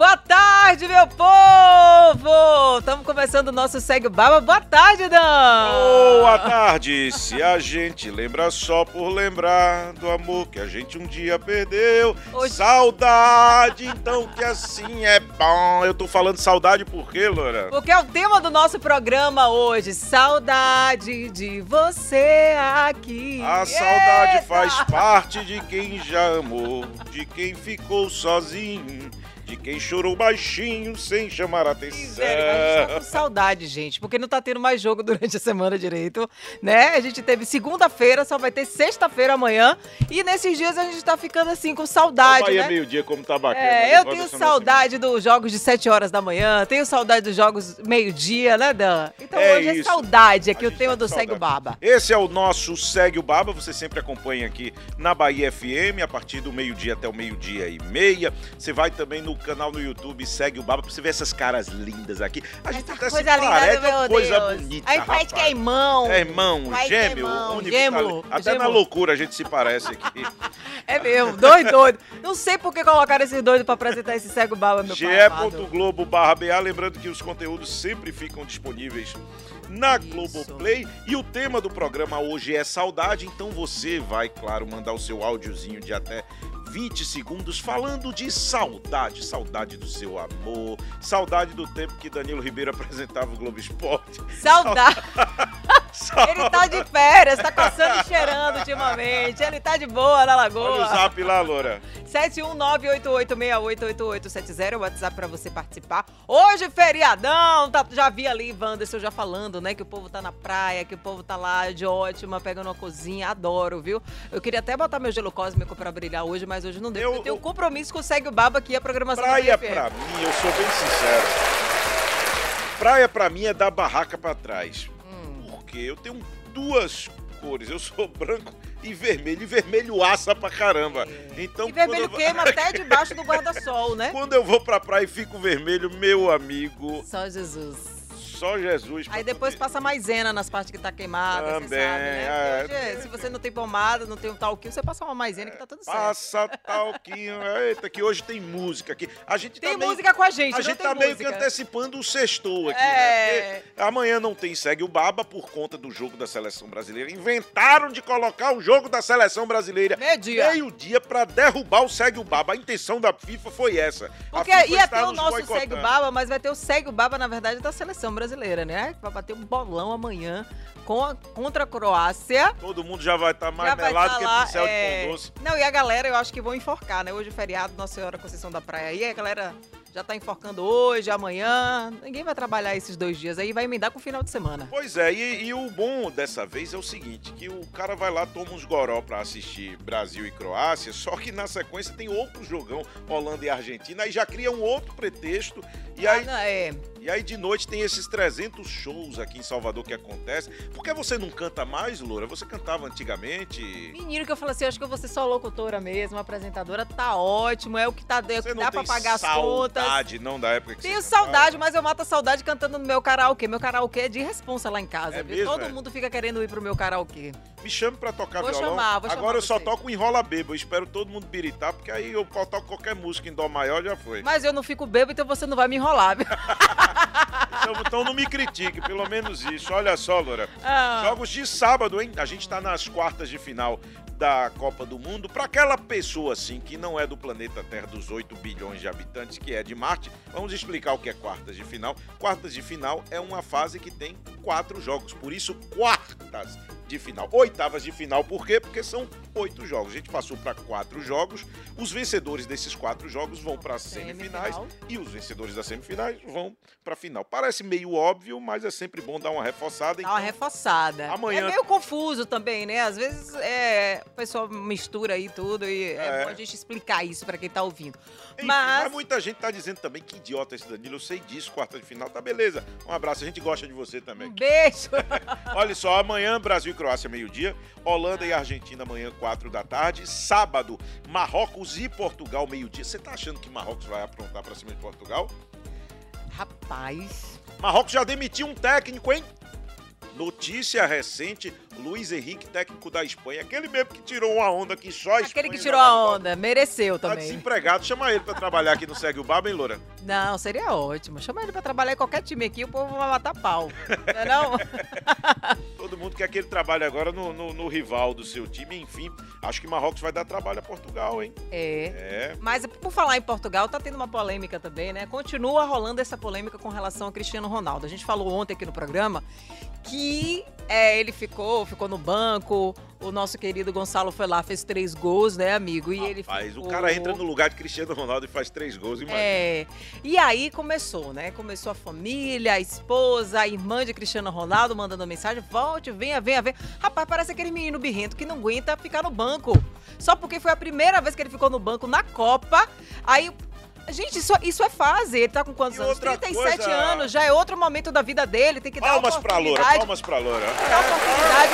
Boa tarde, meu povo! Estamos começando o nosso Segue o Baba. Boa tarde, Dan! Boa tarde! Se a gente lembra só por lembrar do amor que a gente um dia perdeu. Hoje- Saudade, então que assim é bom. Eu tô falando saudade por quê, Loura? Porque é o tema do nosso programa hoje. Saudade de você aqui. A saudade Eita! faz parte de quem já amou, de quem ficou sozinho, de quem chorou baixinho sem chamar a atenção. Miséria, a gente tá com saudade, gente, porque não tá tendo mais jogo durante a semana direito, né? A gente teve segunda-feira, só vai ter sexta-feira amanhã. E nesses dias a gente tá ficando assim com saudade, Bahia né? meio-dia como tá bacana. É, eu tenho saudade dos jogos de 7 horas da manhã, tenho saudade dos jogos meio-dia, né, Dan? Então É hoje é isso. saudade aqui, o tema tá do com Segue o saudade. Baba. Esse é o nosso Segue o Baba, você sempre acompanha aqui na Bahia FM, a partir do meio-dia até o meio-dia e meia. Você vai também no canal no YouTube Segue o Baba, pra você ver essas caras lindas aqui. A gente até se Coisa linda, parece, é coisa Deus. bonita, Aí faz que é irmão. É irmão, Faz que é gêmeo, irmão, gêmeo, talento. Até gêmeo. na loucura a gente se parece aqui. É mesmo, dois doidos. Não sei por que colocaram esses doidos pra apresentar esse Segue o Baba, meu ge.globo barra BA, lembrando que os conteúdos sempre ficam disponíveis na Isso. Globoplay. E o tema do programa hoje é saudade, então você vai, claro, mandar o seu áudiozinho de até 20 segundos falando de saudade, saudade do seu amor, saudade do tempo que Danilo Ribeiro apresentava o Globo Esporte. Saudade. Ele tá de férias, tá coçando e cheirando ultimamente. Ele tá de boa na Olha o lagoa. zap lá, Loura. 71988688870 é o WhatsApp pra você participar. Hoje, feriadão, tá, já vi ali, Wanderson já falando, né, que o povo tá na praia, que o povo tá lá de ótima, pegando uma cozinha, adoro, viu? Eu queria até botar meu gelo cósmico pra brilhar hoje, mas hoje não deu. Eu- Eu, tenho eu- um compromisso com o Segue o Baba aqui, a programação da Praia pra mim, eu sou bem sincero. Praia pra mim é dar barraca pra trás. Porque eu tenho duas cores. Eu sou branco e vermelho. E vermelho assa pra caramba. Então, E vermelho eu, queima até debaixo do guarda-sol, né? quando eu vou pra praia e fico vermelho, meu amigo, Só Jesus. Só Jesus. Aí depois poder- passa maisena nas partes que tá queimada, você Também, sabe, né? é. Hoje, se você não tem pomada, não tem um talquinho, você passa uma maisena que tá tudo certo. Passa talquinho. Eita, que hoje tem música aqui. A gente Tem tá meio- música com a gente, A gente tá meio que música. antecipando o sextou aqui, É. né? Porque amanhã não tem Segue o Baba por conta do jogo da seleção brasileira. Inventaram de colocar o jogo da seleção brasileira Meio-dia. meio-dia pra derrubar o Segue o Baba. A intenção da FIFA foi essa. Porque ia ter o nos nosso. Segue o Baba, mas vai ter o Segue o Baba, na verdade, da seleção brasileira, né? Vai bater um bolão amanhã com a- contra a Croácia. Todo mundo já vai estar mais Já vai melado tá que lá, pincel é... de pão doce. Não, e a galera, eu acho que vão enforcar, né? Hoje é feriado, Nossa Senhora Conceição da Praia. aí a galera já tá enforcando hoje, amanhã. Ninguém vai trabalhar esses dois dias aí, vai emendar com o final de semana. Pois é, e, e o bom dessa vez é o seguinte, que o cara vai lá, toma uns goró pra assistir Brasil e Croácia, só que na sequência tem outro jogão, Holanda e Argentina, aí já cria um outro pretexto, e aí, Ah, não, é. E aí de noite tem esses 300 shows aqui em Salvador que acontecem. Por que você não canta mais, Loura? Você cantava antigamente? Menino que eu falei assim, acho que eu vou ser só locutora mesmo, apresentadora, tá ótimo, é o que, tá, é o que dá pra pagar as contas. saudade, não, da época que Tenho saudade, mas eu mato a saudade cantando no meu karaokê. Meu karaokê é de responsa lá em casa, É viu? mesmo, Todo é? mundo fica querendo ir pro meu karaokê. Me chame pra tocar Vou violão. chamar, vou chamar Agora eu só você. toco enrola bebo. Eu espero todo mundo biritar, porque aí eu toco qualquer música em dó maior, já foi. Mas eu não fico bêbado, então você não vai me enrolar, viu? Então, então não me critique, pelo menos isso. Olha só, Loura. Ah. Jogos de sábado, hein? A gente tá nas quartas de final da Copa do Mundo. Pra aquela pessoa, assim, que não é do planeta Terra dos 8 bilhões de habitantes, que é de Marte, vamos explicar o que é quartas de final. Quartas de final é uma fase que tem quatro jogos, por isso, quartas de final. Oitavas de final, por quê? Porque são oito jogos. A gente passou para quatro jogos. Os vencedores desses quatro jogos vão para semifinais Semifinal. e os vencedores das semifinais vão para final. Parece meio óbvio, mas é sempre bom dar uma reforçada. Dá uma reforçada. Amanhã- É meio confuso também, né? Às vezes é, o pessoal mistura aí tudo e é, É. bom a gente explicar isso pra quem tá ouvindo. Enfim, mas, mas muita gente tá dizendo também que idiota esse Danilo. Eu sei disso, quarta de final, tá beleza. Um abraço, a gente gosta de você também. Um beijo. Olha só, amanhã Brasil Croácia, meio-dia. Holanda e Argentina, amanhã, quatro da tarde. Sábado, Marrocos e Portugal, meio-dia. Você tá achando que Marrocos vai aprontar pra cima de Portugal? Rapaz. Marrocos já demitiu um técnico, hein? Notícia recente, Luiz Henrique, técnico da Espanha, aquele mesmo que tirou uma onda que só a Aquele que tirou a onda. Mereceu Tá também. desempregado, chama ele pra trabalhar aqui no Segue o Baba, hein, Loura? Não, seria ótimo. Chama ele pra trabalhar em qualquer time aqui, o povo vai matar pau. Não é não? Mundo quer que ele trabalhe agora no, no- no rival do seu time, enfim. Acho que Marrocos vai dar trabalho a Portugal, hein? É. É. Mas por falar em Portugal, tá tendo uma polêmica também, né? Continua rolando essa polêmica com relação ao Cristiano Ronaldo. A gente falou ontem aqui no programa que é, ele ficou, ficou no banco. O nosso querido Gonçalo foi lá, fez três gols, né, amigo? E ele Rapaz, ficou... o cara entra no lugar de Cristiano Ronaldo e faz três gols, imagina. É. E aí começou, né? Começou a família, a esposa, a irmã de Cristiano Ronaldo mandando mensagem: volte, venha, venha, venha. Rapaz, parece aquele menino birrento que não aguenta ficar no banco. Só porque foi a primeira vez que ele ficou no banco na Copa. Aí. Gente, isso, isso é fase. Ele tá com quantos E anos? outra 37 coisa- anos, já é outro momento da vida dele. Tem que dar Palmas pra Loura, oportunidade palmas pra Loura. dar oportunidade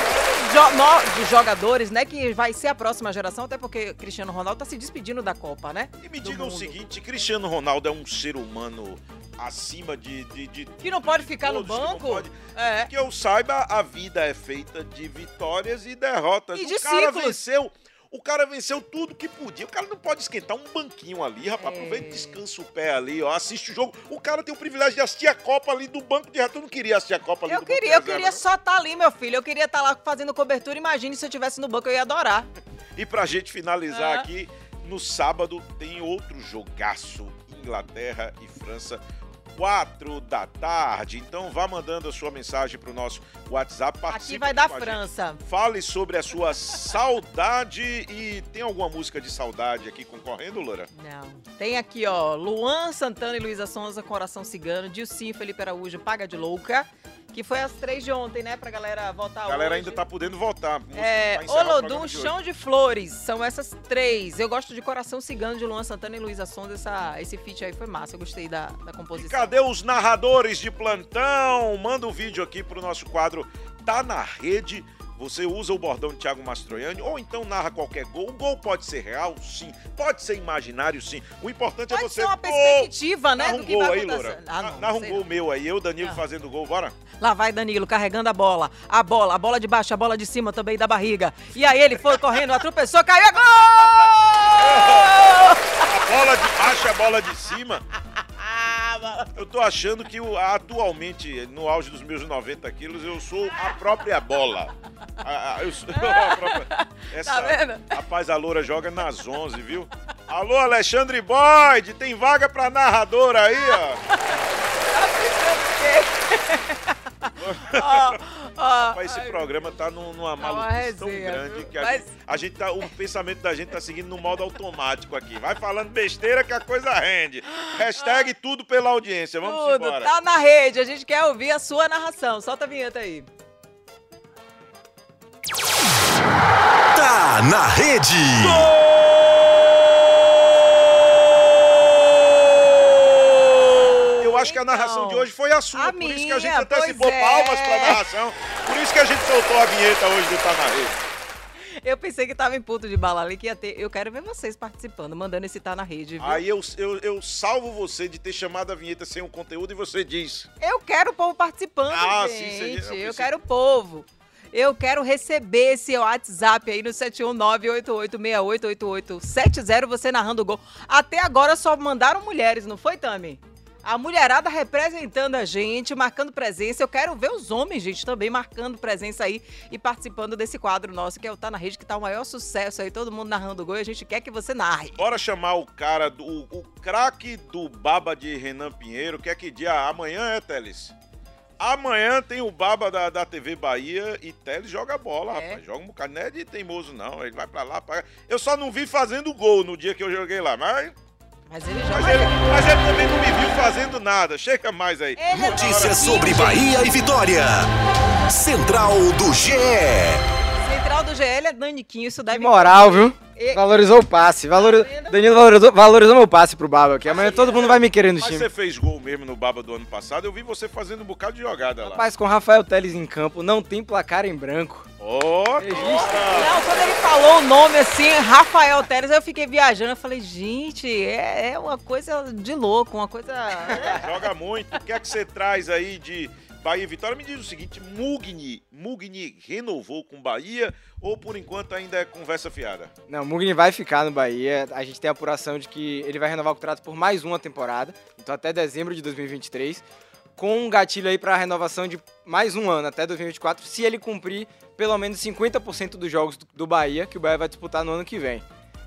jo- no- de jogadores, né? Que vai ser a próxima geração, até porque Cristiano Ronaldo tá se despedindo da Copa, né? E me digam o seguinte, Cristiano Ronaldo é um ser humano acima de... de, de Que não pode ficar no todos, que banco. pode- É. Que eu saiba, a vida é feita de vitórias e derrotas. E de o cara ciclos. venceu... O cara venceu tudo que podia. O cara não pode esquentar um banquinho ali, rapaz. É. Aproveita e descansa o pé ali, ó. Assiste o jogo. O cara tem o privilégio de assistir a Copa ali do banco de Tu não queria assistir a Copa ali Eu do banco de queria, eu reserva, queria só estar ali, meu filho. Eu queria estar lá fazendo cobertura. Imagine se eu estivesse no banco, eu ia adorar. E pra gente finalizar Ah. aqui, no sábado tem outro jogaço: Inglaterra e França. 4 da tarde. Então vá mandando a sua mensagem pro nosso WhatsApp. participe Aqui vai dar com a gente. França. Fale sobre a sua saudade e tem alguma música de saudade aqui concorrendo, Loura? Não. Tem aqui, ó, Luan Santana e Luísa Sonza, Coração Cigano, Dilcinho, Felipe Araújo, Paga de Louca, que foi às três de ontem, né, pra galera votar A galera hoje. ainda tá podendo votar. É, o Olodum. Chão de Flores, são essas três. Eu gosto de Coração Cigano de Luan Santana e Luísa Sonza, essa, esse feat aí foi massa, eu gostei da, da E composição. cadê os narradores de plantão? Manda um vídeo aqui pro nosso quadro Tá na Rede. Você usa o bordão de Thiago Mastroianni ou então narra qualquer gol. O gol pode ser real, sim. Pode ser imaginário, sim. O importante é Pode você. ser uma perspectiva, né, Narra um gol aí. Loura. Ah, não, Narra um gol não. meu aí. Eu, Danilo, Ah. fazendo gol. Bora? Lá vai Danilo carregando a bola. A bola, a bola de baixo, a bola de cima também da barriga. E aí ele foi correndo, atropessou, caiu. é Gol! A bola de baixo, a bola de cima. Eu tô achando que atualmente, no auge dos meus 90 quilos, eu sou a própria bola. A- a- eu sou a própria. Essa, Tá vendo? Rapaz, a Loura joga nas 11, viu? Alô, Alexandre Boyd, tem vaga pra narrador aí, ó. Ó, Rapaz, esse programa tá num- numa Tá maluquice tão resenha, grande viu? que a, Mas- gente, a gente tá, o pensamento da gente tá seguindo no modo automático aqui. Vai falando besteira que a coisa rende. Hashtag tudo pela audiência. Vamos tudo, embora. tá na rede. A gente quer ouvir a sua narração. Solta a vinheta aí. Tá na rede. Eu acho que a narração Então, de hoje foi a sua, a por isso que a gente minha, antecipou é. palmas pra narração. Por isso que a gente soltou a vinheta hoje do Tá na Rede. Eu pensei que tava em ponto de bala ali, que ia ter. Eu quero ver vocês participando, mandando esse tá na rede, viu? Aí eu, eu, eu salvo você de ter chamado a vinheta sem o conteúdo e você diz. Eu quero o povo participando, Ah, sim, gente. você- eu quero o povo. Eu quero receber esse WhatsApp aí no 71988688870, você narrando o gol. Até agora só mandaram mulheres, não foi, Tami? A mulherada representando a gente, marcando presença. Eu quero ver os homens, gente, também marcando presença aí e participando desse quadro nosso, que é o Tá na Rede, que tá o maior sucesso aí, todo mundo narrando gol e a gente quer que você narre. Bora chamar o cara, do, o, o craque do Baba de Renan Pinheiro. Quer que dia? Amanhã é, Teles? Amanhã tem o Baba da, da TV Bahia e Teles joga bola, É. rapaz. Joga um bocado. Não é de teimoso, não. Ele vai pra lá. Pra... Eu só não vi fazendo gol no dia que eu joguei lá, mas, Mas ele mas, joga. ele, mas ele também não me viu fazendo nada. Chega mais aí. Ele é Notícias sobre. Bahia e Vitória. Central do GE. Central do GL é Daniquinho, isso deve Que moral, viu? E- Valorizou o passe. Valori... Tá? Danilo valorizou, valorizou meu passe pro Baba, que amanhã todo mundo vai me querer no Mas time. você fez gol mesmo no Baba do ano passado, eu vi você fazendo um bocado de jogada lá. Rapaz, com Rafael Teles em campo, não tem placar em branco. Ó, Regista. Não, quando ele falou o nome assim, Rafael Teres, eu fiquei viajando. Eu falei, gente, é, é uma coisa de louco, uma coisa. joga muito. O que é que você traz aí de Bahia e Vitória? Me diz o seguinte, Mugni, Mugni renovou com Bahia ou por enquanto ainda é conversa fiada? Não, Mugni vai ficar no Bahia. A gente tem a apuração de que ele vai renovar o contrato por mais uma temporada, então até dezembro de 2023, com um gatilho aí para a renovação de mais um ano, até 2024, se ele cumprir pelo menos 50% dos jogos do- Bahia, que o Bahia vai disputar no ano que vem.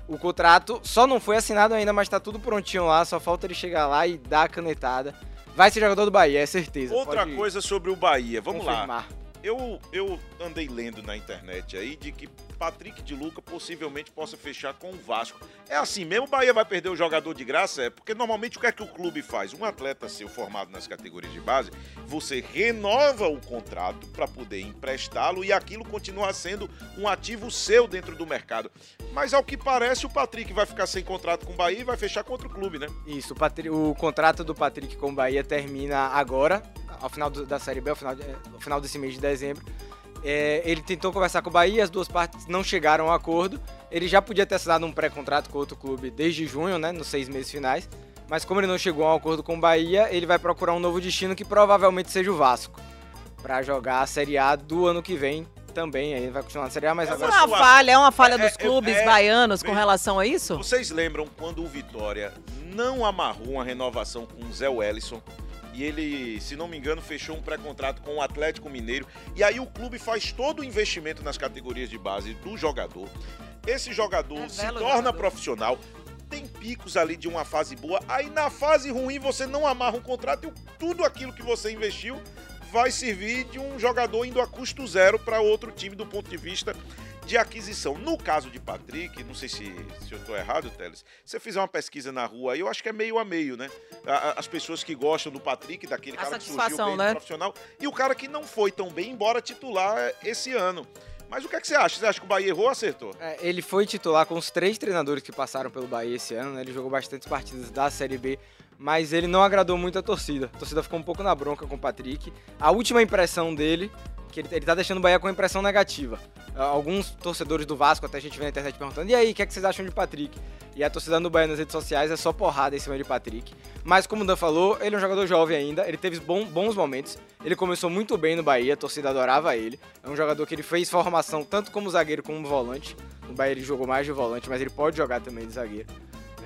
O contrato só não foi assinado ainda, mas tá tudo prontinho lá, só falta ele chegar lá e dar a canetada. Vai ser jogador do Bahia, é certeza. Outra pode coisa sobre o Bahia, vamos lá. Eu, eu andei lendo na internet aí de que Patrick de Luca possivelmente possa fechar com o Vasco. É assim mesmo, o Bahia vai perder o jogador de graça? É porque normalmente o que é que o clube faz? Um atleta seu formado nas categorias de base, você renova o contrato para poder emprestá-lo e aquilo continua sendo um ativo seu dentro do mercado. Mas ao que parece, o Patrick vai ficar sem contrato com o Bahia e vai fechar com outro clube, né? Isso, o, Patri- o contrato do Patrick com o Bahia termina agora, ao final do- da Série B, ao final, de- é, ao final desse mês de dezembro. É, ele tentou conversar com o Bahia, as duas partes não chegaram a um acordo. Ele já podia ter assinado um pré-contrato com outro clube desde junho, né, nos seis meses finais. Mas como ele não chegou a um acordo com o Bahia, ele vai procurar um novo destino que provavelmente seja o Vasco. Pra jogar a Série A do ano que vem também. Aí ele vai continuar na Série A, mas É é agora... uma falha, é uma falha É, dos é, clubes é, baianos com relação a isso? Vocês lembram quando o Vitória não amarrou uma renovação com o Zé Wellison? E ele, se não me engano, fechou um pré-contrato com o Atlético Mineiro. E aí o clube faz todo o investimento nas categorias de base do jogador. Esse jogador É se torna jogador. profissional. Tem picos ali de uma fase boa. Aí na fase ruim você não amarra um contrato e tudo aquilo que você investiu vai servir de um jogador indo a custo zero para outro time do ponto de vista de aquisição. No caso de Patrick, não sei se, se eu estou errado, Teles, se você fizer uma pesquisa na rua aí, eu acho que é meio a meio, né? A- a- As pessoas que gostam do Patrick, daquele A cara que surgiu bem né? profissional, e o cara que não foi tão bem, embora titular esse ano. Mas o que, é que você acha? Você acha que o Bahia errou ou acertou? É, ele foi titular com os três treinadores que passaram pelo Bahia esse ano, né? Ele jogou bastantes partidas da Série B, mas ele não agradou muito a torcida. A torcida ficou um pouco na bronca com o Patrick. A última impressão dele, que ele, ele tá deixando o Bahia com impressão negativa. Ah, Alguns torcedores do Vasco, até a gente vê na internet perguntando, e aí, o que, é que vocês acham de Patrick? E a torcida no Bahia nas redes sociais é só porrada em cima de Patrick. Mas como o Dan falou, ele é um jogador jovem ainda, ele teve bons momentos. Ele começou muito bem no Bahia, a torcida adorava ele. É um jogador que ele fez formação tanto como zagueiro como volante. No Bahia ele jogou mais de volante, mas ele pode jogar também de zagueiro.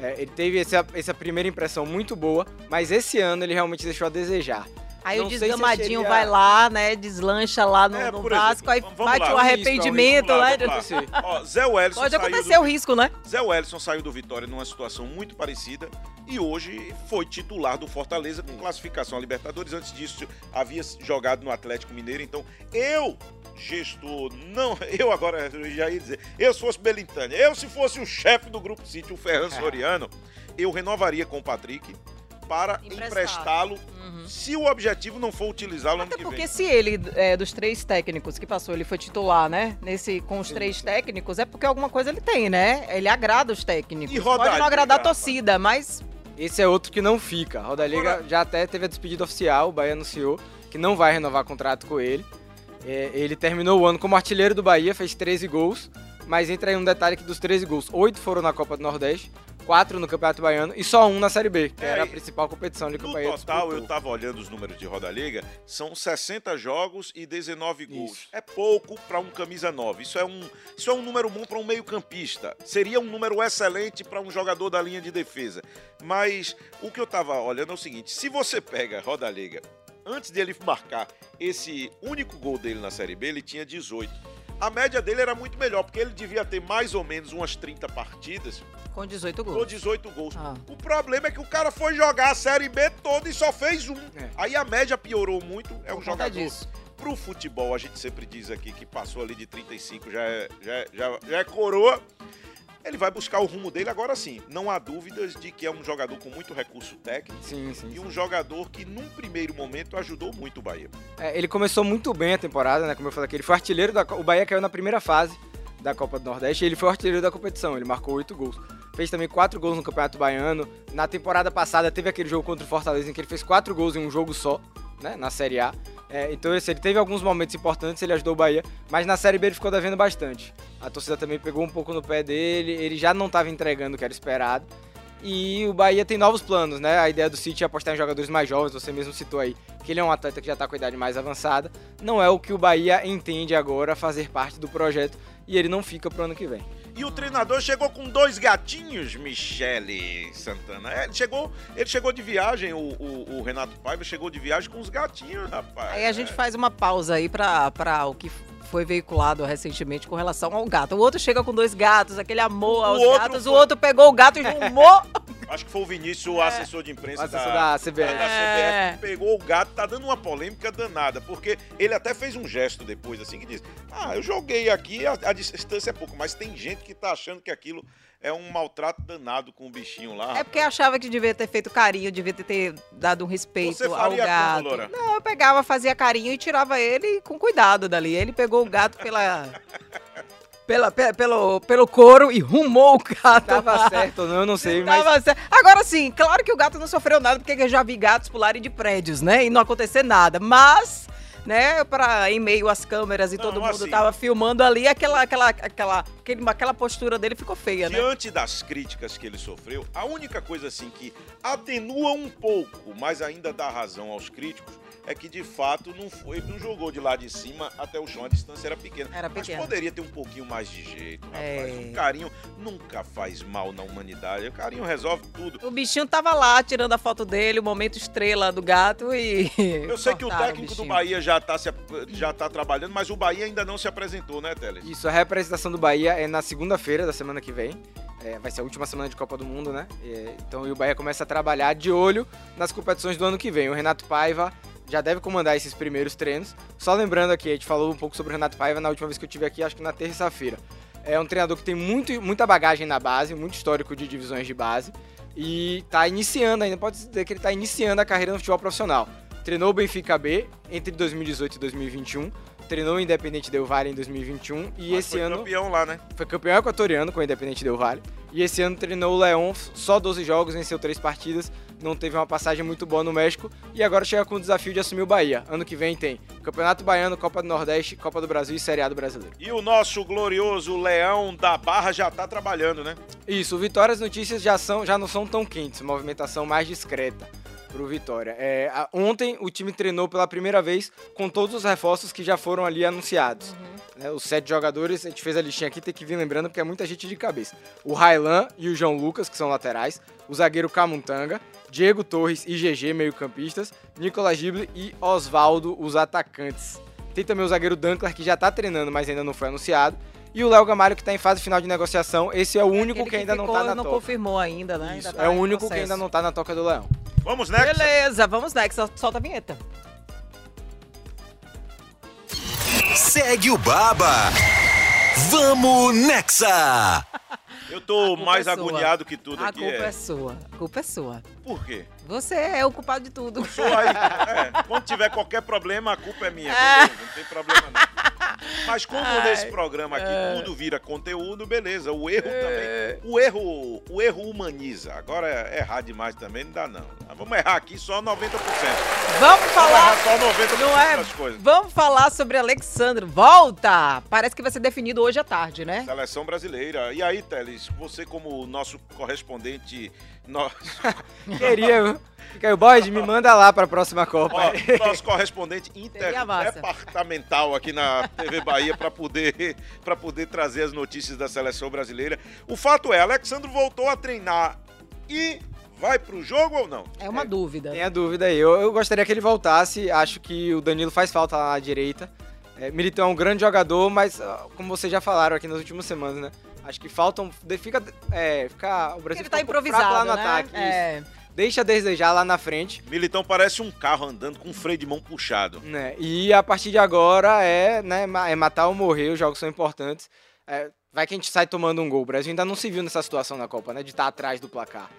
É, ele teve essa, essa primeira impressão muito boa, mas esse ano ele realmente deixou a desejar. Aí Não o desgamadinho seria- vai lá, né? Deslancha lá no, É, no Vasco, exemplo, aí bate lá. arrependimento, vamos lá, né? vamos lá. Ó, Zé Wellison Pode saiu acontecer do- o risco, né? Zé Wellison saiu do Vitória numa situação muito parecida e hoje foi titular do Fortaleza com classificação a Libertadores. Antes disso, havia jogado no Atlético Mineiro. Então, eu, gestor, não, eu agora eu já ia dizer, eu se fosse Belintânia, eu se fosse o chefe do Grupo City, o Ferran Soriano, eu renovaria com o Patrick para emprestá-lo se o objetivo não for utilizá-lo ano Até que porque vem. se ele, é, dos três técnicos que passou, ele foi titular, né? Nesse, com os três técnicos, é porque alguma coisa ele tem, né? Ele agrada os técnicos. E Pode não agradar a torcida, mas Esse é outro que não fica. A Roda Liga Agora- já até teve a despedida oficial, o Bahia anunciou que não vai renovar contrato com ele. É, ele terminou o ano como artilheiro do Bahia, fez 13 gols, mas entra aí um detalhe que dos 13 gols, 8 foram na Copa do Nordeste, 4 no Campeonato Baiano e só um na Série B, que É, era a principal competição de o No total, disputou. eu tava olhando os números de Roda Liga, são 60 jogos e 19 gols. Isso. É pouco para um camisa 9. Isso é um, isso é um número bom para um meio-campista. Seria um número excelente para um jogador da linha de defesa. Mas o que eu tava olhando é o seguinte: se você pega Roda Liga, antes dele marcar esse único gol dele na Série B, ele tinha 18. A média dele era muito melhor, porque ele devia ter mais ou menos umas 30 partidas com 18 com gols. 18 gols. Ah. O problema é que o cara foi jogar a Série B toda e só fez um. É. Aí a média piorou muito. É um Por conta jogador. disso. Pro futebol, a gente sempre diz aqui que passou ali de 35, já é, já, é- já, já é coroa. Ele vai buscar o rumo dele agora sim. Não há dúvidas de que é um jogador com muito recurso técnico Sim, sim. e sim. um jogador que, num primeiro momento, ajudou muito o Bahia. É, ele começou muito bem a temporada, né? Como eu falei aqui, ele foi artilheiro da. O Bahia caiu na primeira fase da Copa do Nordeste. Ele foi artilheiro da competição, ele marcou oito gols. Fez também quatro gols no Campeonato Baiano. Na temporada passada teve aquele jogo contra o Fortaleza em que ele fez quatro gols em um jogo só, né, na Série A. É, então assim, ele teve alguns momentos importantes, ele ajudou o Bahia, mas na Série B ele ficou devendo bastante. A torcida também pegou um pouco no pé dele, ele já não estava entregando o que era esperado. E o Bahia tem novos planos, né? A ideia do City é apostar em jogadores mais jovens, você mesmo citou aí que ele é um atleta que já está com a idade mais avançada. Não é o que o Bahia entende agora fazer parte do projeto e ele não fica pro ano que vem. E o treinador chegou com dois gatinhos, Michele Santana. É, ele, chegou, ele chegou de viagem, o, o- o Renato Paiva chegou de viagem com os gatinhos, rapaz. Aí a gente faz uma pausa aí pra, pra o que foi veiculado recentemente com relação ao gato. O outro chega com dois gatos, aquele amor O aos gatos, foi- o outro pegou o gato e rumou. Acho que foi o Vinícius, o assessor de imprensa O assessor da CBF. da É. CBF, pegou o gato, tá dando uma polêmica danada, porque ele até fez um gesto depois, assim, que diz: Ah, eu joguei aqui, a, a distância é pouco, mas tem gente que tá achando que aquilo é um maltrato danado com o bichinho lá. É porque achava que devia ter feito carinho, devia ter, dado um respeito Você ao faria como, gato. Loura? Não, eu pegava, fazia carinho e tirava ele com cuidado dali. Ele pegou o gato pela. Pela, pe- pelo, pelo couro e rumou o gato. Tava certo não, eu não sei, mas Tava certo. Agora sim, claro que o gato não sofreu nada, porque eu já vi gatos pularem de prédios, né? E não acontecer nada. Mas, né, pra, em meio às câmeras e Não, todo mundo assim- tava filmando ali, aquela, aquela, aquela, aquele- aquela postura dele ficou feia, né? Diante das críticas que ele sofreu, a única coisa assim que atenua um pouco, mas ainda dá razão aos críticos, é que de fato não foi, não jogou de lá de cima até o chão, a distância era pequena. Era Mas pequena. poderia ter um pouquinho mais de jeito, rapaz. É. O carinho nunca faz mal na humanidade. O carinho resolve tudo. O bichinho tava lá tirando a foto dele, o momento estrela do gato e. Eu sei que o técnico do bichinho. Bahia já tá, se, já tá trabalhando, mas o Bahia ainda não se apresentou, né, Teles? Isso, a representação do Bahia é na segunda-feira da semana que vem. É, vai ser a última semana de Copa do Mundo, né? Então o Bahia começa a trabalhar de olho nas competições do ano que vem. O Renato Paiva já deve comandar esses primeiros treinos. Só lembrando aqui, a gente falou um pouco sobre o Renato Paiva na última vez que eu tive aqui, acho que na terça-feira. É um treinador que tem muito, muita bagagem na base, muito histórico de divisões de base. E tá iniciando ainda, pode dizer que ele tá iniciando a carreira no futebol profissional. Treinou o Benfica B entre 2018 e 2021. Treinou o Independente Del Valle em 2021 e Mas esse foi ano campeão lá, né? foi campeão equatoriano com o Independente Del Valle. E esse ano treinou o Leão, só 12 jogos, venceu 3 partidas, não teve uma passagem muito boa no México e agora chega com o desafio de assumir o Bahia. Ano que vem tem Campeonato Baiano, Copa do Nordeste, Copa do Brasil e Série A do Brasileiro. E o nosso glorioso Leão da Barra já tá trabalhando, né? Isso, o Vitória as notícias já, são, já não são tão quentes, movimentação mais discreta pro Vitória. É, a- ontem o time treinou pela primeira vez com todos os reforços que já foram ali anunciados. né? os sete jogadores, a gente fez a listinha aqui, tem que vir lembrando porque é muita gente de cabeça. O Railan e o João Lucas, que são laterais, o zagueiro Camuntanga, Diego Torres e GG, meio-campistas, Nicolas Gible e Osvaldo, os atacantes. Tem também o zagueiro Dankler, que já tá treinando, mas ainda não foi anunciado. E o Léo Gamalho, que tá em fase final de negociação. Esse é o único Aquele que ainda não ficou, tá na não toca. confirmou ainda, né? Isso, Ainda tá é o único que processo. ainda não tá na toca do Leão. Vamos, né? Beleza, vamos next. Solta a vinheta. Segue o Baba. Vamos Nexa. Eu tô mais é agoniado que tudo A aqui. culpa é. É. sua. A culpa é sua. Por quê? Você é o culpado de tudo. Sou aí. É, quando tiver qualquer problema, a culpa é minha. beleza? Não tem problema não. Mas como Ai, nesse programa aqui tudo vira conteúdo, beleza. O erro também. O erro, o erro humaniza. Agora é errar demais também não dá não. Vamos errar aqui só 90%. Vamos Vamos falar. errar só 90% Não é? das coisas. Vamos falar sobre Alexandre. Volta! Parece que vai ser definido hoje à tarde, né? Seleção brasileira. E aí, Teles, você como nosso correspondente, nosso, Queria, viu? Fica aí, o Bode, me manda lá pra próxima Copa. ó, nosso correspondente interdepartamental aqui na TV Bahia para poder, pra poder trazer as notícias da seleção brasileira. O fato é, Alexandre voltou a treinar e vai pro jogo ou não? É uma dúvida. Tem a dúvida aí. Eu, eu gostaria que ele voltasse. Acho que o Danilo faz falta lá na direita. É, Militão é um grande jogador, mas como vocês já falaram aqui nas últimas semanas, né? Acho que faltam. Fica, é, fica, o Brasil Ele tá improvisado, lá no né? ataque. É. Deixa a desejar lá na frente. Militão parece um carro andando com um freio de mão puxado. Né? E a partir de agora é, né, é matar ou morrer, os jogos são importantes. É, Vai que a gente sai tomando um gol. O Brasil ainda não se viu nessa situação na Copa, né? De estar atrás do placar.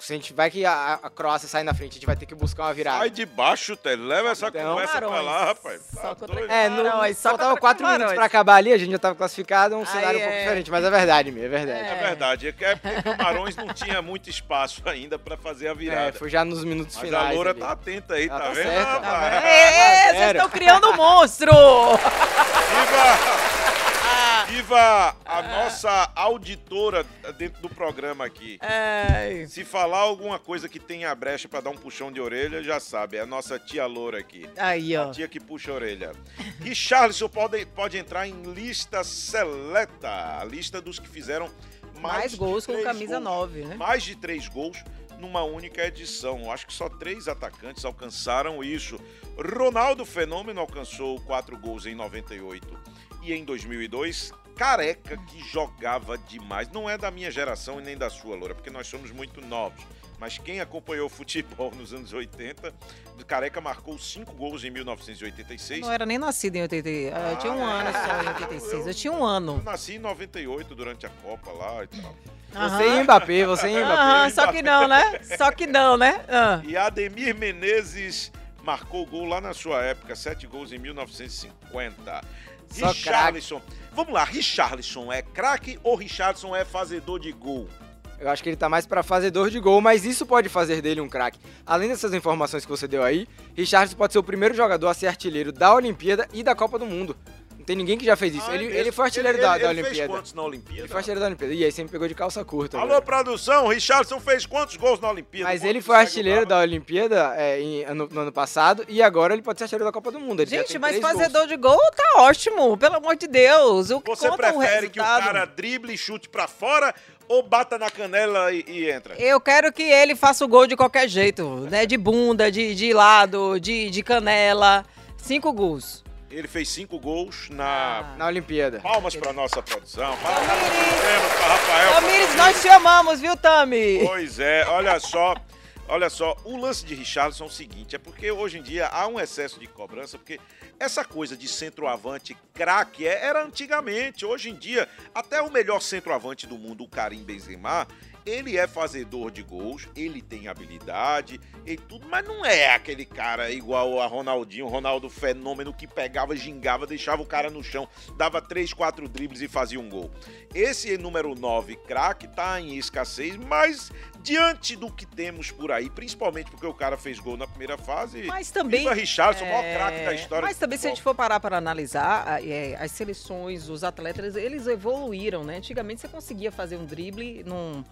Se a gente vai que a, a Croácia sai na frente, a gente vai ter que buscar uma virada. Sai de baixo, Tele. Leva essa Então- conversa pra lá, rapaz. Só Tá doido. É, Camarões, só faltava quatro Camarões. minutos pra acabar ali, a gente já tava classificado, um cenário um pouco é. diferente, mas é verdade, Mi, é verdade. É verdade, é que é porque Camarões não tinha muito espaço ainda pra fazer a É, virada. foi já nos minutos Mas finais. a Loura ali. tá atenta aí, Ela tá, tá vendo? rapaz? Tá vendo? É, vocês estão criando um monstro! Viva! Viva a nossa auditora dentro do programa aqui. Ai. Se falar alguma coisa que tenha brecha pra dar um puxão de orelha, já sabe, é a nossa tia Loura aqui. Aí, ó. A tia que puxa a orelha. Richarlison pode, pode entrar em lista seleta, a lista dos que fizeram mais, Mais de gols com camisa gols. 9, né? Mais de três gols numa única edição. Acho que só três atacantes alcançaram isso. Ronaldo Fenômeno alcançou quatro gols em 98 e em 2002. Careca que jogava demais. Não é da minha geração e nem da sua, Loura, porque nós somos muito novos. Mas quem acompanhou futebol nos anos 80, Careca marcou cinco gols em 1986. Não era nem nascido em 80. Eu tinha um ano só em 86. Eu tinha um ano. Eu nasci em 90 durante a Copa lá e tal. Você e Mbappé, você e Mbappé. Aham, só que não, né? Só que não, né? Ah. E Ademir Menezes marcou gol lá na sua época, sete gols em 1950. Só Richarlison. Vamos lá, Richarlison é craque ou Richarlison é fazedor de gol? Eu acho que ele tá mais pra fazedor de gol, mas isso pode fazer dele um craque. Além dessas informações que você deu aí, Richardson pode ser o primeiro jogador a ser artilheiro da Olimpíada e da Copa do Mundo. Não tem ninguém que já fez isso. Ah, ele, é ele foi artilheiro Ele- da, ele da fez Olimpíada. quantos na Olimpíada? Ele foi artilheiro da Olimpíada. E aí me pegou de calça curta. Alô, produção, Richarlison fez quantos gols na Olimpíada? Mas ele foi artilheiro da Olimpíada é, em- ano- no ano passado e agora ele pode ser artilheiro da Copa do Mundo. Ele Gente, mas três gols. fazedor de gol tá ótimo, pelo amor de Deus. O que Você conta o prefere que o cara drible e chute pra fora ou bata na canela e, e entra? Eu quero que ele faça o gol de qualquer jeito, né? De bunda, de, de lado, de, de canela. Cinco gols. Ele fez cinco gols Ah. na. Na Olimpíada. Palmas pra nossa produção. Palmas pra Rafael. Tamires, nós te amamos, viu, Tami? Pois é, olha só. Olha só, o lance de Richarlison é o seguinte, é porque hoje em dia há um excesso de cobrança, porque essa coisa de centroavante craque é- era antigamente, hoje em dia, até o melhor centroavante do mundo, o Karim Benzema, ele é fazedor de gols, ele tem habilidade e tudo, mas não é aquele cara igual a Ronaldinho, Ronaldo fenômeno que pegava, gingava, deixava o cara no chão, dava três, quatro dribles e fazia um gol. Esse número 9 craque tá em escassez, mas diante do que temos por aí, principalmente porque o cara fez gol na primeira fase, Mas também. Viva Richarlison, o maior é, craque da história Mas também, se a gente for parar para analisar, é, as seleções, os atletas, eles evoluíram, né? Antigamente você conseguia fazer um drible num,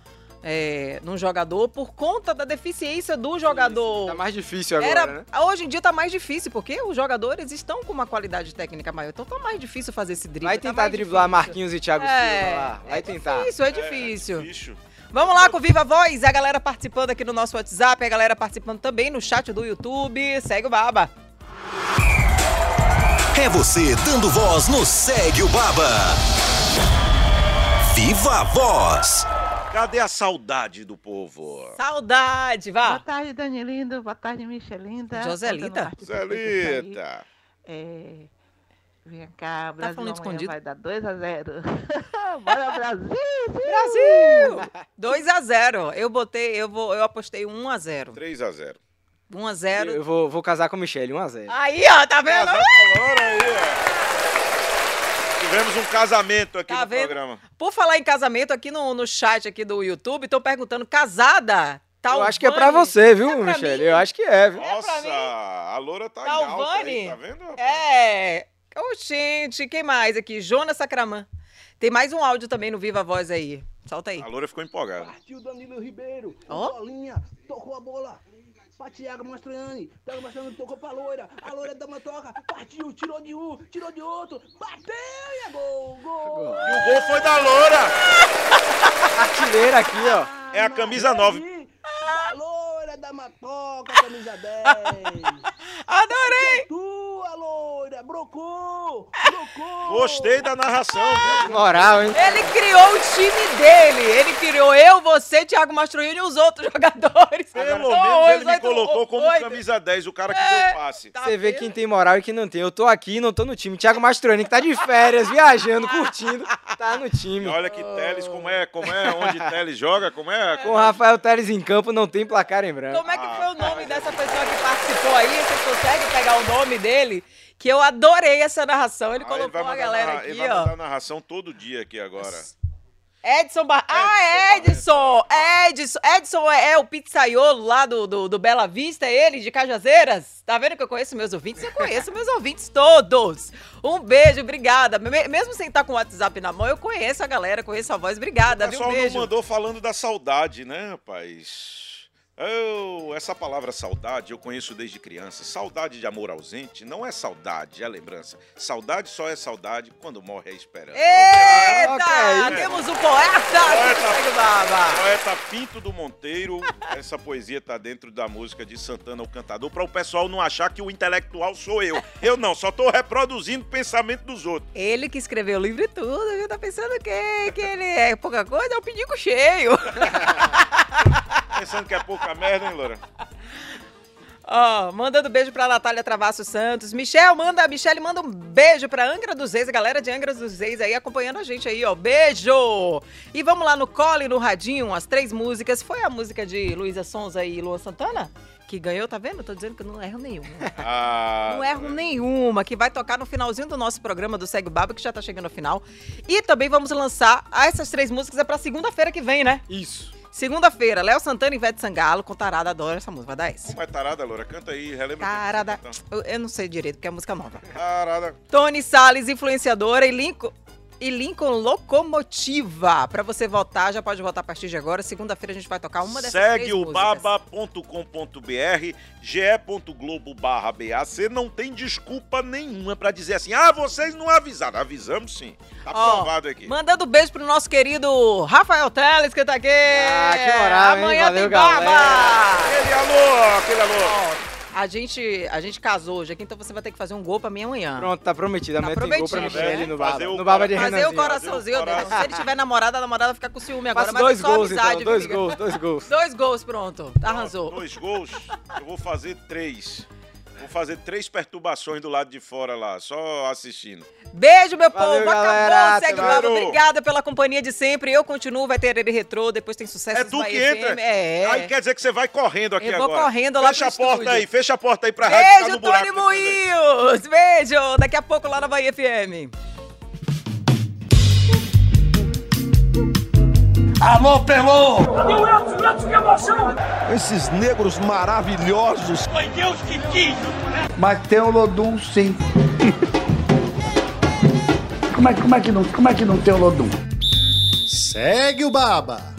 é, num jogador por conta da deficiência do jogador. Tá mais difícil agora, Era, né? Hoje em dia tá mais difícil, porque os jogadores estão com uma qualidade técnica maior. Então tá mais difícil fazer esse drible. Vai tá tentar mais driblar difícil. Marquinhos e Thiago É, Silva lá. Vai é tentar. difícil, é É, difícil. difícil. Vamos lá com Viva Voz, a galera participando aqui no nosso WhatsApp, a galera participando também no chat do YouTube. Segue o Baba. É você dando voz no Segue o Baba. Viva a voz. Cadê a saudade do povo? Saudade, Boa vá. tarde, Dani Lindo. Boa tarde, Michelinda. Joselita? Zelita. É... Vem cá, Brasil falando amanhã escondido? vai dar 2 a 0 Bora, Brasil! Brasil! 2 a 0. Eu botei, eu vou, eu apostei 1 a 0. 3 a 0 1 a 0. Eu vou, vou casar com a Michelle, 1x0. Aí, ó, tá vendo? Casar agora aí, ó. Tivemos um casamento aqui Tá no vendo? programa. Por falar em casamento, aqui no, no chat aqui do YouTube, estão perguntando, casada? Eu acho que é pra você, viu, Michelle? Eu acho que é, viu? Nossa, a loura tá em Talvani? alta aí, tá vendo? rapaz? É. Ô, gente, quem mais aqui? Jonas Sacramã. Tem mais um áudio também no Viva Voz aí. Solta aí. A loura ficou empolgada. Partiu Danilo Ribeiro. Ó. Bolinha. Tocou a bola. Pra Thiago Mastroianni. Thiago Mastroianni tocou pra loira. A loira dá uma toca. Partiu. Tirou de um. Tirou de outro. Bateu e é gol. Gol. E o gol foi da loura! Artilheira aqui, ó. É a camisa 9. A loira da Matoca, camisa 10. Adorei! Tua loira. brocou! Brocou! Gostei da narração, viu? Moral, hein? Ele criou o time dele. Ele criou eu, você, Thiago Mastroianni e os outros jogadores. Pelo Ó, menos ele me colocou como oito. camisa 10, o cara que É, deu passe. tá Você vê quem tem moral e quem não tem. Eu tô aqui, não tô no time. Thiago Mastroni, que tá de férias, viajando, curtindo, tá no E time. olha que Teles, como é, como é, onde Teles joga, como é? Com o Rafael Teles em campo, não tem placar em branco. Como é que foi o nome dessa pessoa que participou aí? Vocês conseguem pegar o nome dele? Que eu adorei essa narração. Ele Ah, colocou vai a galera aqui, Ele vai ó. mandar narração todo dia aqui agora. Edson Bar... Ah, Edson! Edson! Edson é, é o pizzaiolo lá do, do, do Bela Vista, é ele, de Cajazeiras? Tá vendo que eu conheço meus ouvintes? Eu conheço meus ouvintes todos. Um beijo, obrigada. Me- Mesmo sem estar com o WhatsApp na mão, eu conheço a galera, conheço a voz. Obrigada, O viu? pessoal Um não mandou falando da saudade, né, rapaz? Eu- essa palavra saudade eu conheço desde criança. Saudade de amor ausente não é saudade, é lembrança. Saudade só é saudade quando morre a esperança. Eita! Ok. Temos um poeta! Poeta. o. Poeta Pinto do Monteiro, essa poesia tá dentro da música de Santana o Cantador, para o pessoal não achar que o intelectual sou eu. Eu não, só tô reproduzindo o pensamento dos outros. Ele que escreveu o livro e tudo, viu? Tá pensando que, que ele é pouca coisa? É um pinico cheio. Pensando que é pouca merda, hein, Loura? Ó, mandando beijo pra Natália Travasso Santos. Michel, manda, Michele manda um beijo pra Angra dos Reis, a galera de Angra dos Reis aí acompanhando a gente aí, ó. Beijo! E vamos lá no Cole, no Radinho, as três músicas. Foi a música de Luísa Sonza e Luan Santana? Que ganhou, tá vendo? Tô dizendo que eu não erro nenhuma. Ah, Não erro nenhuma, que vai tocar no finalzinho do nosso programa do Segue o Baba, que já tá chegando ao final. E também vamos lançar essas três músicas é pra segunda-feira que vem, né? Isso. Segunda-feira, Léo Santana e Ivete Sangalo com Tarada, adoro essa música, vai dar esse. Como é tarada, Loura? Canta aí, relembra. Tarada. Eu, eu não sei direito, porque é música nova. Tarada. Tony Salles, influenciadora, e Lincoln, e Lincoln Locomotiva. Pra você votar, já pode votar a partir de agora. Segunda-feira a gente vai tocar uma dessas Segue três o baba.com.br, ge.globo barra BAC. Não tem desculpa nenhuma pra dizer assim, ah, vocês não avisaram. Avisamos sim. Tá Ó, provado aqui. Mandando beijo pro nosso querido Rafael Teles, que tá aqui. Ah, que moral, hein? Amanhã Valeu, tem baba. galera. Aquele alô, aquele alô. Ó, a gente, a gente casou hoje aqui, então você vai ter que fazer um gol pra mim amanhã. Pronto, tá prometido. Tá Amanhã tem gol pra Michele né? no Baba. No Baba de cora- Fazer o Renanzinho. coraçãozinho Fazer o dele. Se ele tiver namorada, a namorada fica com ciúme agora. Faço mas dois é só gols, amizade, então. Dois amiga. gols, dois gols. Dois gols, pronto. Arrasou. Dois gols, eu vou fazer três. Vou fazer três perturbações do lado de fora lá, só assistindo. Beijo, meu Valeu, povo. galera. Acabou. Segue o mais. Obrigada pela companhia de sempre. Eu continuo, vai ter ele retrô, depois tem sucesso É tu que entra. É. Aí quer dizer que você vai correndo aqui Eu vou agora. correndo lá Fecha a porta estúdio. aí, fecha a porta aí pra rádio ficar Beijo, no buraco. Tony Moinhos. Beijo. Daqui a pouco lá na Bahia FM. Alô, Pelô! Cadê o Edson? O Edson, que emoção! Esses negros maravilhosos. Foi Deus que quis! Mas tem o Lodum sim. como, é, como, é que não, como é que não tem o Lodum? Segue o Baba.